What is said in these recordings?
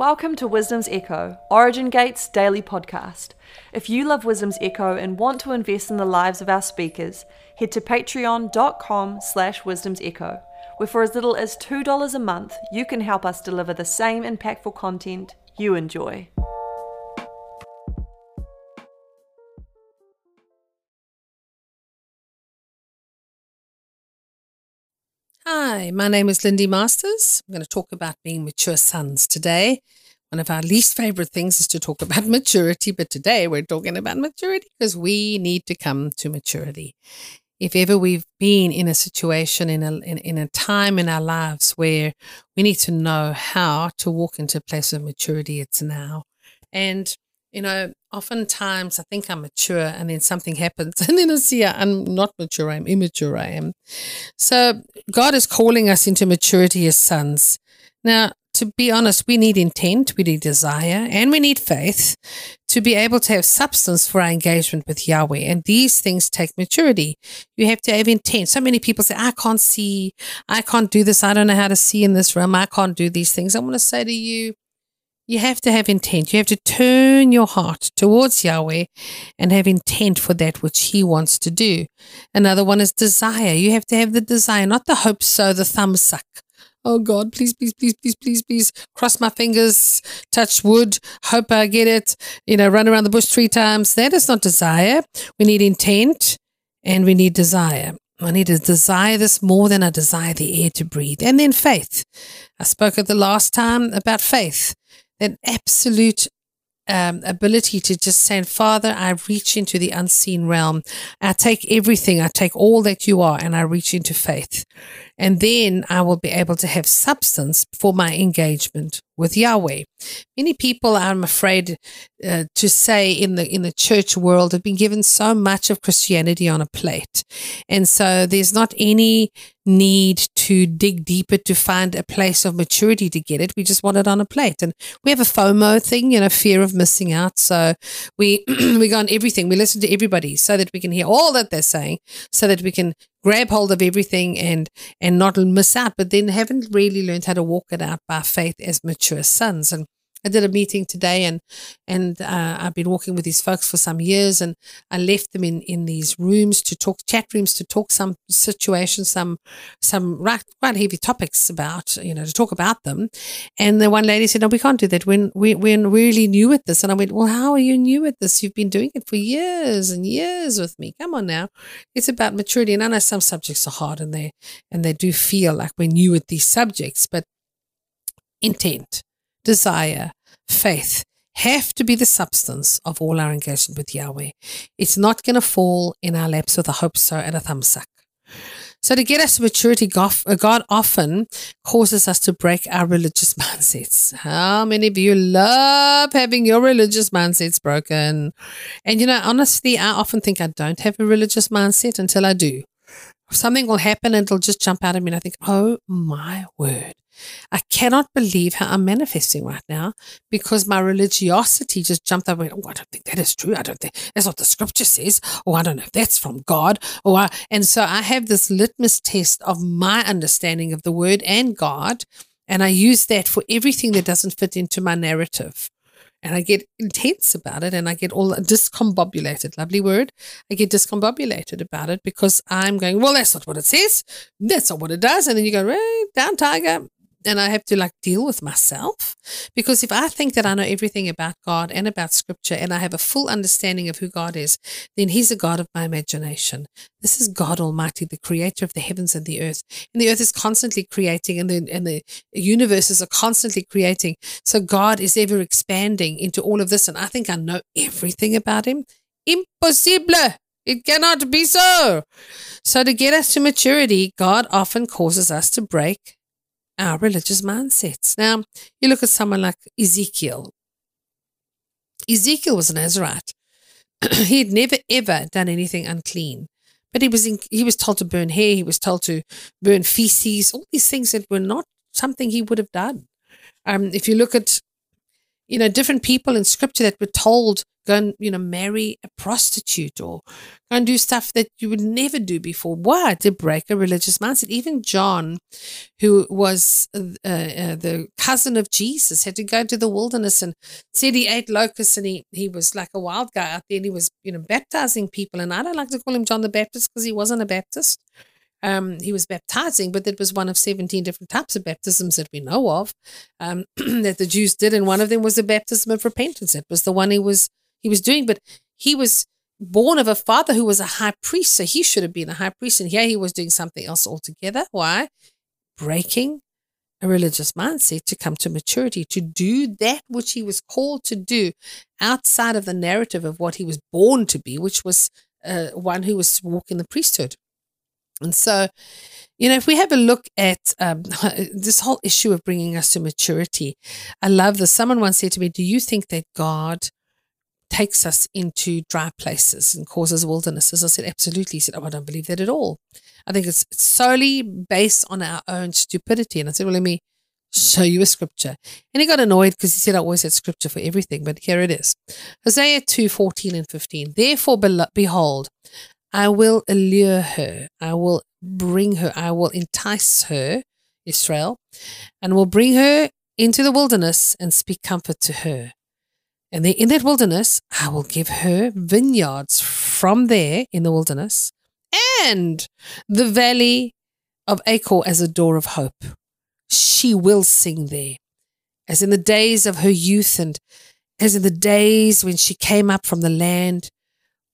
Welcome to Wisdom's Echo, Origin Gate's daily podcast. If you love Wisdom's Echo and want to invest in the lives of our speakers, head to patreon.com slash wisdom's echo, where for as little as $2 a month, you can help us deliver the same impactful content you enjoy. Hi, my name is Lindi Masters. I'm going to talk about being mature sons today. One of our least favorite things is to talk about maturity, but today we're talking about maturity because we need to come to maturity. If ever we've been in a situation, in a, in, in a time in our lives where we need to know how to walk into a place of maturity, it's now. And you know, oftentimes I think I'm mature and then something happens and then I see I'm not mature, I'm immature, I am. So God is calling us into maturity as sons. Now, to be honest, we need intent, we need desire, and we need faith to be able to have substance for our engagement with Yahweh. And these things take maturity. You have to have intent. So many people say, I can't see, I can't do this, I don't know how to see in this realm, I can't do these things. I want to say to you, you have to have intent. You have to turn your heart towards Yahweh and have intent for that which He wants to do. Another one is desire. You have to have the desire, not the hope so, the thumb suck. Oh God, please, please, please, please, please, please, cross my fingers, touch wood, hope I get it, you know, run around the bush three times. That is not desire. We need intent and we need desire. I need to desire this more than I desire the air to breathe. And then faith. I spoke at the last time about faith that absolute um, ability to just say, Father, I reach into the unseen realm. I take everything, I take all that you are, and I reach into faith. And then I will be able to have substance for my engagement with Yahweh. Many people, I'm afraid uh, to say in the in the church world, have been given so much of Christianity on a plate, and so there's not any need to dig deeper to find a place of maturity to get it. We just want it on a plate, and we have a FOMO thing, you know, fear of missing out. So we we go on everything. We listen to everybody so that we can hear all that they're saying, so that we can grab hold of everything and and not miss out but then haven't really learned how to walk it out by faith as mature sons. And I did a meeting today, and and uh, I've been walking with these folks for some years, and I left them in in these rooms to talk, chat rooms to talk some situations, some some right, quite heavy topics about, you know, to talk about them. And the one lady said, "No, we can't do that. When we we're really new at this." And I went, "Well, how are you new at this? You've been doing it for years and years with me. Come on now, it's about maturity." And I know some subjects are hard, and they and they do feel like we're new at these subjects, but intent desire, faith have to be the substance of all our engagement with Yahweh. It's not going to fall in our laps with a hope so and a thumb suck. So, to get us to maturity, uh, God often causes us to break our religious mindsets. How many of you love having your religious mindsets broken? And, you know, honestly, I often think I don't have a religious mindset until I do. Something will happen and it'll just jump out at me, and I think, oh my word. I cannot believe how I'm manifesting right now because my religiosity just jumped up. And went, oh, I don't think that is true. I don't think that's what the scripture says. Or I don't know if that's from God. Or I, and so I have this litmus test of my understanding of the word and God, and I use that for everything that doesn't fit into my narrative. And I get intense about it and I get all discombobulated, lovely word. I get discombobulated about it because I'm going, well, that's not what it says. That's not what it does. And then you go, right, down, tiger and I have to like deal with myself because if I think that I know everything about God and about scripture and I have a full understanding of who God is, then He's a God of my imagination. This is God Almighty, the creator of the heavens and the earth. And the earth is constantly creating and the, and the universes are constantly creating. So God is ever expanding into all of this. And I think I know everything about Him. Impossible. It cannot be so. So, to get us to maturity, God often causes us to break our religious mindsets. Now, you look at someone like Ezekiel. Ezekiel was a Nazarite. he had never ever done anything unclean, but he was in, he was told to burn hair. He was told to burn feces. All these things that were not something he would have done. Um, if you look at you know, different people in scripture that were told, go and, you know, marry a prostitute or go and do stuff that you would never do before. Why? To break a religious mindset. Even John, who was uh, uh, the cousin of Jesus, had to go into the wilderness and said he ate locusts and he, he was like a wild guy out there and he was, you know, baptizing people. And I don't like to call him John the Baptist because he wasn't a Baptist um, he was baptizing, but that was one of 17 different types of baptisms that we know of um, that the Jews did. And one of them was the baptism of repentance. It was the one he was he was doing, but he was born of a father who was a high priest. So he should have been a high priest. And here he was doing something else altogether. Why? Breaking a religious mindset to come to maturity, to do that which he was called to do outside of the narrative of what he was born to be, which was uh, one who was to walk in the priesthood. And so, you know, if we have a look at um, this whole issue of bringing us to maturity, I love this. Someone once said to me, Do you think that God takes us into dry places and causes wildernesses? I said, Absolutely. He said, Oh, I don't believe that at all. I think it's solely based on our own stupidity. And I said, Well, let me show you a scripture. And he got annoyed because he said, I always had scripture for everything, but here it is. Hosea 2 14 and 15. Therefore, behold, I will allure her. I will bring her. I will entice her, Israel, and will bring her into the wilderness and speak comfort to her. And in that wilderness, I will give her vineyards from there in the wilderness and the valley of Achor as a door of hope. She will sing there, as in the days of her youth and as in the days when she came up from the land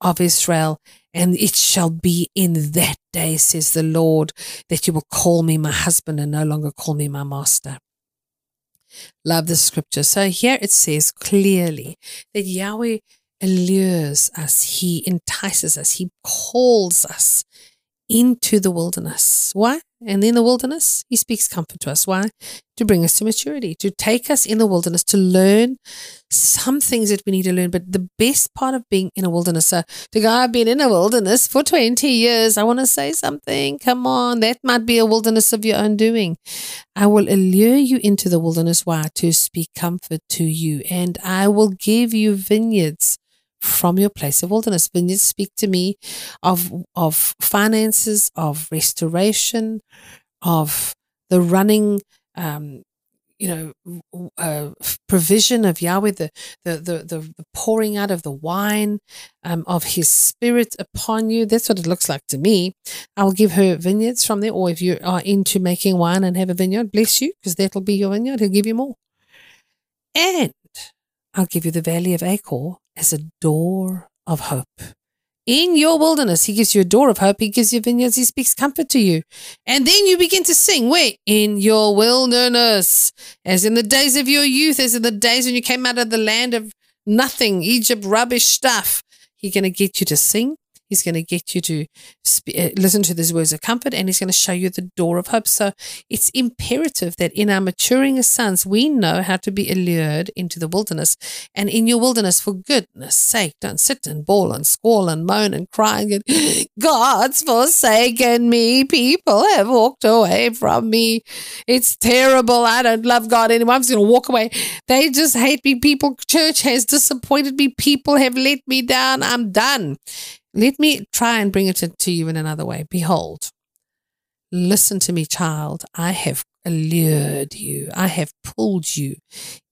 of Israel. And it shall be in that day, says the Lord, that you will call me my husband and no longer call me my master. Love the scripture. So here it says clearly that Yahweh allures us, He entices us, He calls us into the wilderness. Why? And in the wilderness, he speaks comfort to us. Why? To bring us to maturity, to take us in the wilderness, to learn some things that we need to learn. But the best part of being in a wilderness, so the guy I've been in a wilderness for 20 years, I want to say something. Come on, that might be a wilderness of your own doing. I will allure you into the wilderness. Why? To speak comfort to you. And I will give you vineyards from your place of wilderness. Vineyards speak to me of, of finances, of restoration, of the running, um, you know, uh, provision of Yahweh, the, the, the, the, pouring out of the wine um, of his spirit upon you. That's what it looks like to me. I will give her vineyards from there, or if you are into making wine and have a vineyard, bless you, because that'll be your vineyard. He'll give you more. And I'll give you the valley of Achor as a door of hope. In your wilderness, he gives you a door of hope. He gives you vineyards. He speaks comfort to you. And then you begin to sing. Where? In your wilderness. As in the days of your youth, as in the days when you came out of the land of nothing, Egypt, rubbish stuff. He's going to get you to sing. He's going to get you to sp- uh, listen to these words of comfort and he's going to show you the door of hope. So it's imperative that in our maturing as sons, we know how to be allured into the wilderness. And in your wilderness, for goodness sake, don't sit and bawl and squall and moan and cry and God's forsaken me. People have walked away from me. It's terrible. I don't love God anymore. I'm just going to walk away. They just hate me. People, church has disappointed me. People have let me down. I'm done. Let me try and bring it to you in another way. Behold, listen to me, child. I have allured you, I have pulled you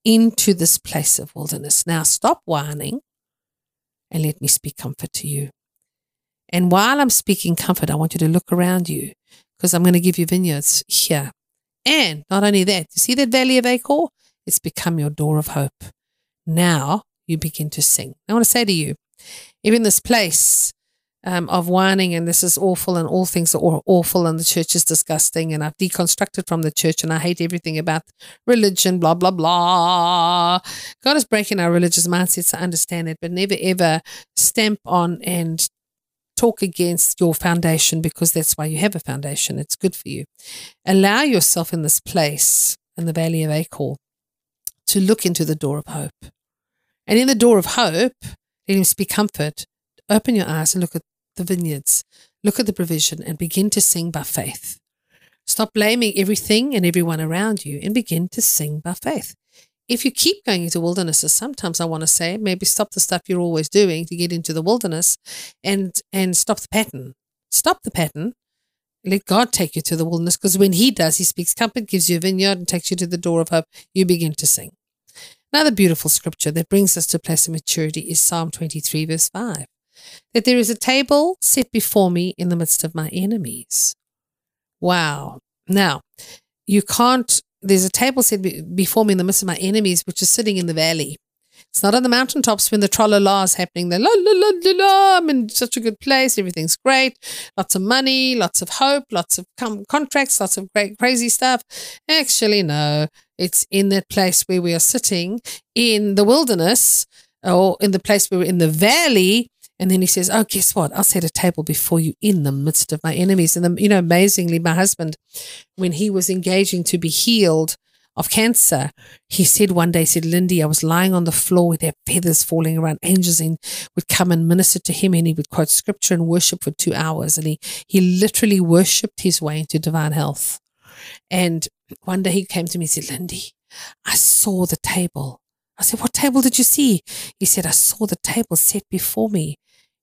into this place of wilderness. Now stop whining and let me speak comfort to you. And while I'm speaking comfort, I want you to look around you because I'm going to give you vineyards here. And not only that, you see that valley of Achor? It's become your door of hope. Now you begin to sing. I want to say to you, even this place um, of whining and this is awful and all things are awful and the church is disgusting and I've deconstructed from the church and I hate everything about religion, blah, blah, blah. God is breaking our religious mindsets to understand it, but never ever stamp on and talk against your foundation because that's why you have a foundation. It's good for you. Allow yourself in this place in the valley of Achor to look into the door of hope. And in the door of hope, let him speak comfort. Open your eyes and look at the vineyards, look at the provision, and begin to sing by faith. Stop blaming everything and everyone around you and begin to sing by faith. if you keep going into wildernesses, sometimes I want to say maybe stop the stuff you're always doing to get into the wilderness and and stop the pattern. Stop the pattern. Let God take you to the wilderness because when He does, He speaks comfort, gives you a vineyard, and takes you to the door of hope. You begin to sing. Another beautiful scripture that brings us to place of maturity is Psalm 23, verse 5 that there is a table set before me in the midst of my enemies. Wow. Now, you can't, there's a table set before me in the midst of my enemies, which is sitting in the valley. It's not on the mountaintops when the tralala is happening. The la la la la la. I'm in such a good place. Everything's great. Lots of money, lots of hope, lots of com- contracts, lots of great crazy stuff. Actually, no. It's in that place where we are sitting in the wilderness or in the place where we're in the valley and then he says, Oh, guess what? I'll set a table before you in the midst of my enemies. And, the, you know, amazingly, my husband, when he was engaging to be healed of cancer, he said one day, he said, Lindi, I was lying on the floor with their feathers falling around. Angels in, would come and minister to him and he would quote scripture and worship for two hours. And he, he literally worshiped his way into divine health. And one day he came to me and said, Lindi, I saw the table. I said, What table did you see? He said, I saw the table set before me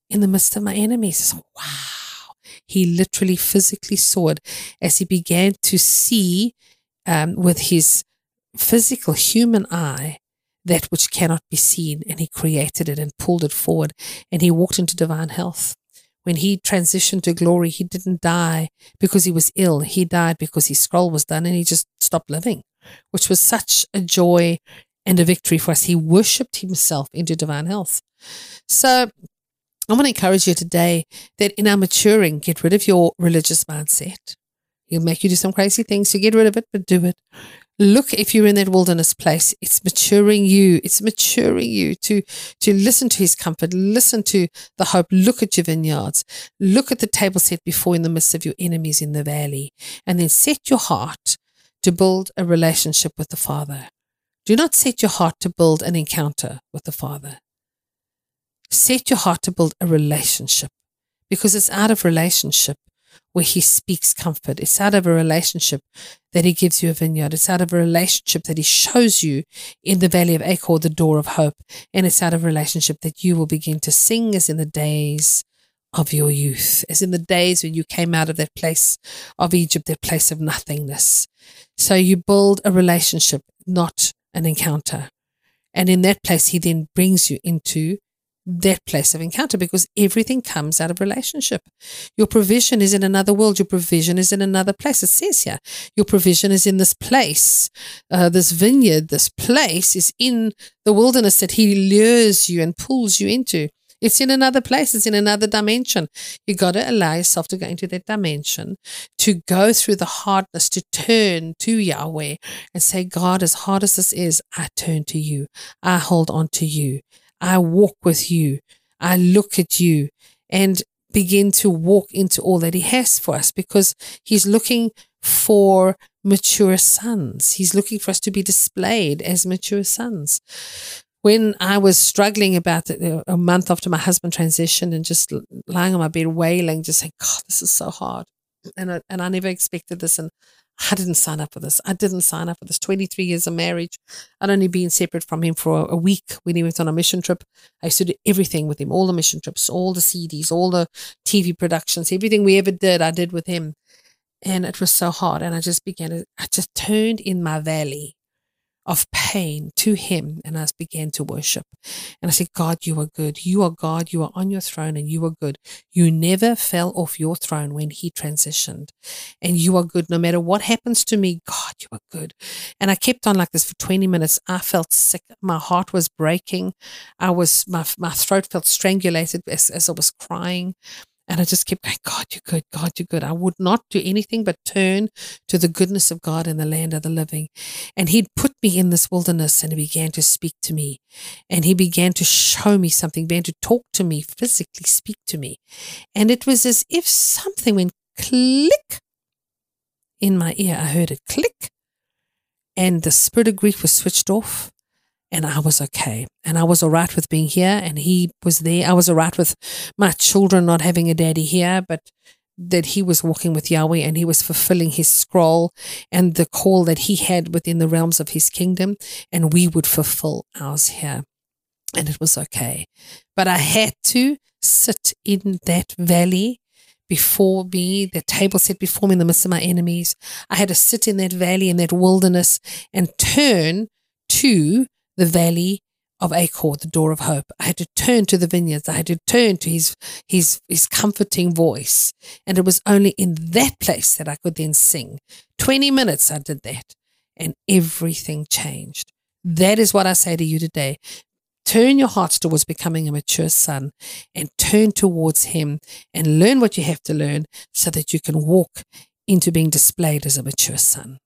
in the midst of my enemies. wow. He literally physically saw it as he began to see um, with his physical human eye that which cannot be seen. And he created it and pulled it forward and he walked into divine health. When he transitioned to glory, he didn't die because he was ill. He died because his scroll was done and he just stopped living, which was such a joy and a victory for us. He worshipped himself into divine health. So I want to encourage you today that in our maturing, get rid of your religious mindset. He'll make you do some crazy things, to get rid of it, but do it. Look, if you're in that wilderness place, it's maturing you. It's maturing you to, to listen to his comfort, listen to the hope. Look at your vineyards. Look at the table set before in the midst of your enemies in the valley. And then set your heart to build a relationship with the Father. Do not set your heart to build an encounter with the Father. Set your heart to build a relationship because it's out of relationship where he speaks comfort. It's out of a relationship that he gives you a vineyard. It's out of a relationship that he shows you in the valley of Achor, the door of hope. And it's out of a relationship that you will begin to sing as in the days of your youth, as in the days when you came out of that place of Egypt, that place of nothingness. So you build a relationship, not an encounter. And in that place, he then brings you into that place of encounter because everything comes out of relationship. Your provision is in another world. Your provision is in another place. It says here, your provision is in this place, uh, this vineyard, this place is in the wilderness that he lures you and pulls you into. It's in another place. It's in another dimension. You got to allow yourself to go into that dimension, to go through the hardness, to turn to Yahweh and say, God, as hard as this is, I turn to you. I hold on to you. I walk with you. I look at you and begin to walk into all that He has for us because He's looking for mature sons. He's looking for us to be displayed as mature sons. When I was struggling about it a month after my husband transitioned and just lying on my bed wailing, just saying, God, this is so hard. And I, and I never expected this. And I didn't sign up for this. I didn't sign up for this. 23 years of marriage. I'd only been separate from him for a week when he went on a mission trip. I used to do everything with him, all the mission trips, all the CDs, all the TV productions, everything we ever did, I did with him. And it was so hard. And I just began to, I just turned in my valley of pain to him and I began to worship. And I said, God, you are good. You are God. You are on your throne and you are good. You never fell off your throne when he transitioned. And you are good. No matter what happens to me, God, you are good. And I kept on like this for 20 minutes. I felt sick. My heart was breaking. I was, my, my throat felt strangulated as, as I was crying. And I just kept going, God, you're good. God, you're good. I would not do anything but turn to the goodness of God in the land of the living. And He'd put me in this wilderness and He began to speak to me. And He began to show me something, began to talk to me, physically speak to me. And it was as if something went click in my ear. I heard it click. And the spirit of grief was switched off and I was okay. And I was all right with being here, and he was there. I was all right with my children not having a daddy here, but that he was walking with Yahweh and he was fulfilling his scroll and the call that he had within the realms of his kingdom, and we would fulfill ours here. And it was okay. But I had to sit in that valley before me, the table set before me in the midst of my enemies. I had to sit in that valley, in that wilderness, and turn to the valley of Achor, the door of hope. I had to turn to the vineyards. I had to turn to his his his comforting voice. And it was only in that place that I could then sing. 20 minutes I did that. And everything changed. That is what I say to you today. Turn your hearts towards becoming a mature son and turn towards him and learn what you have to learn so that you can walk into being displayed as a mature son.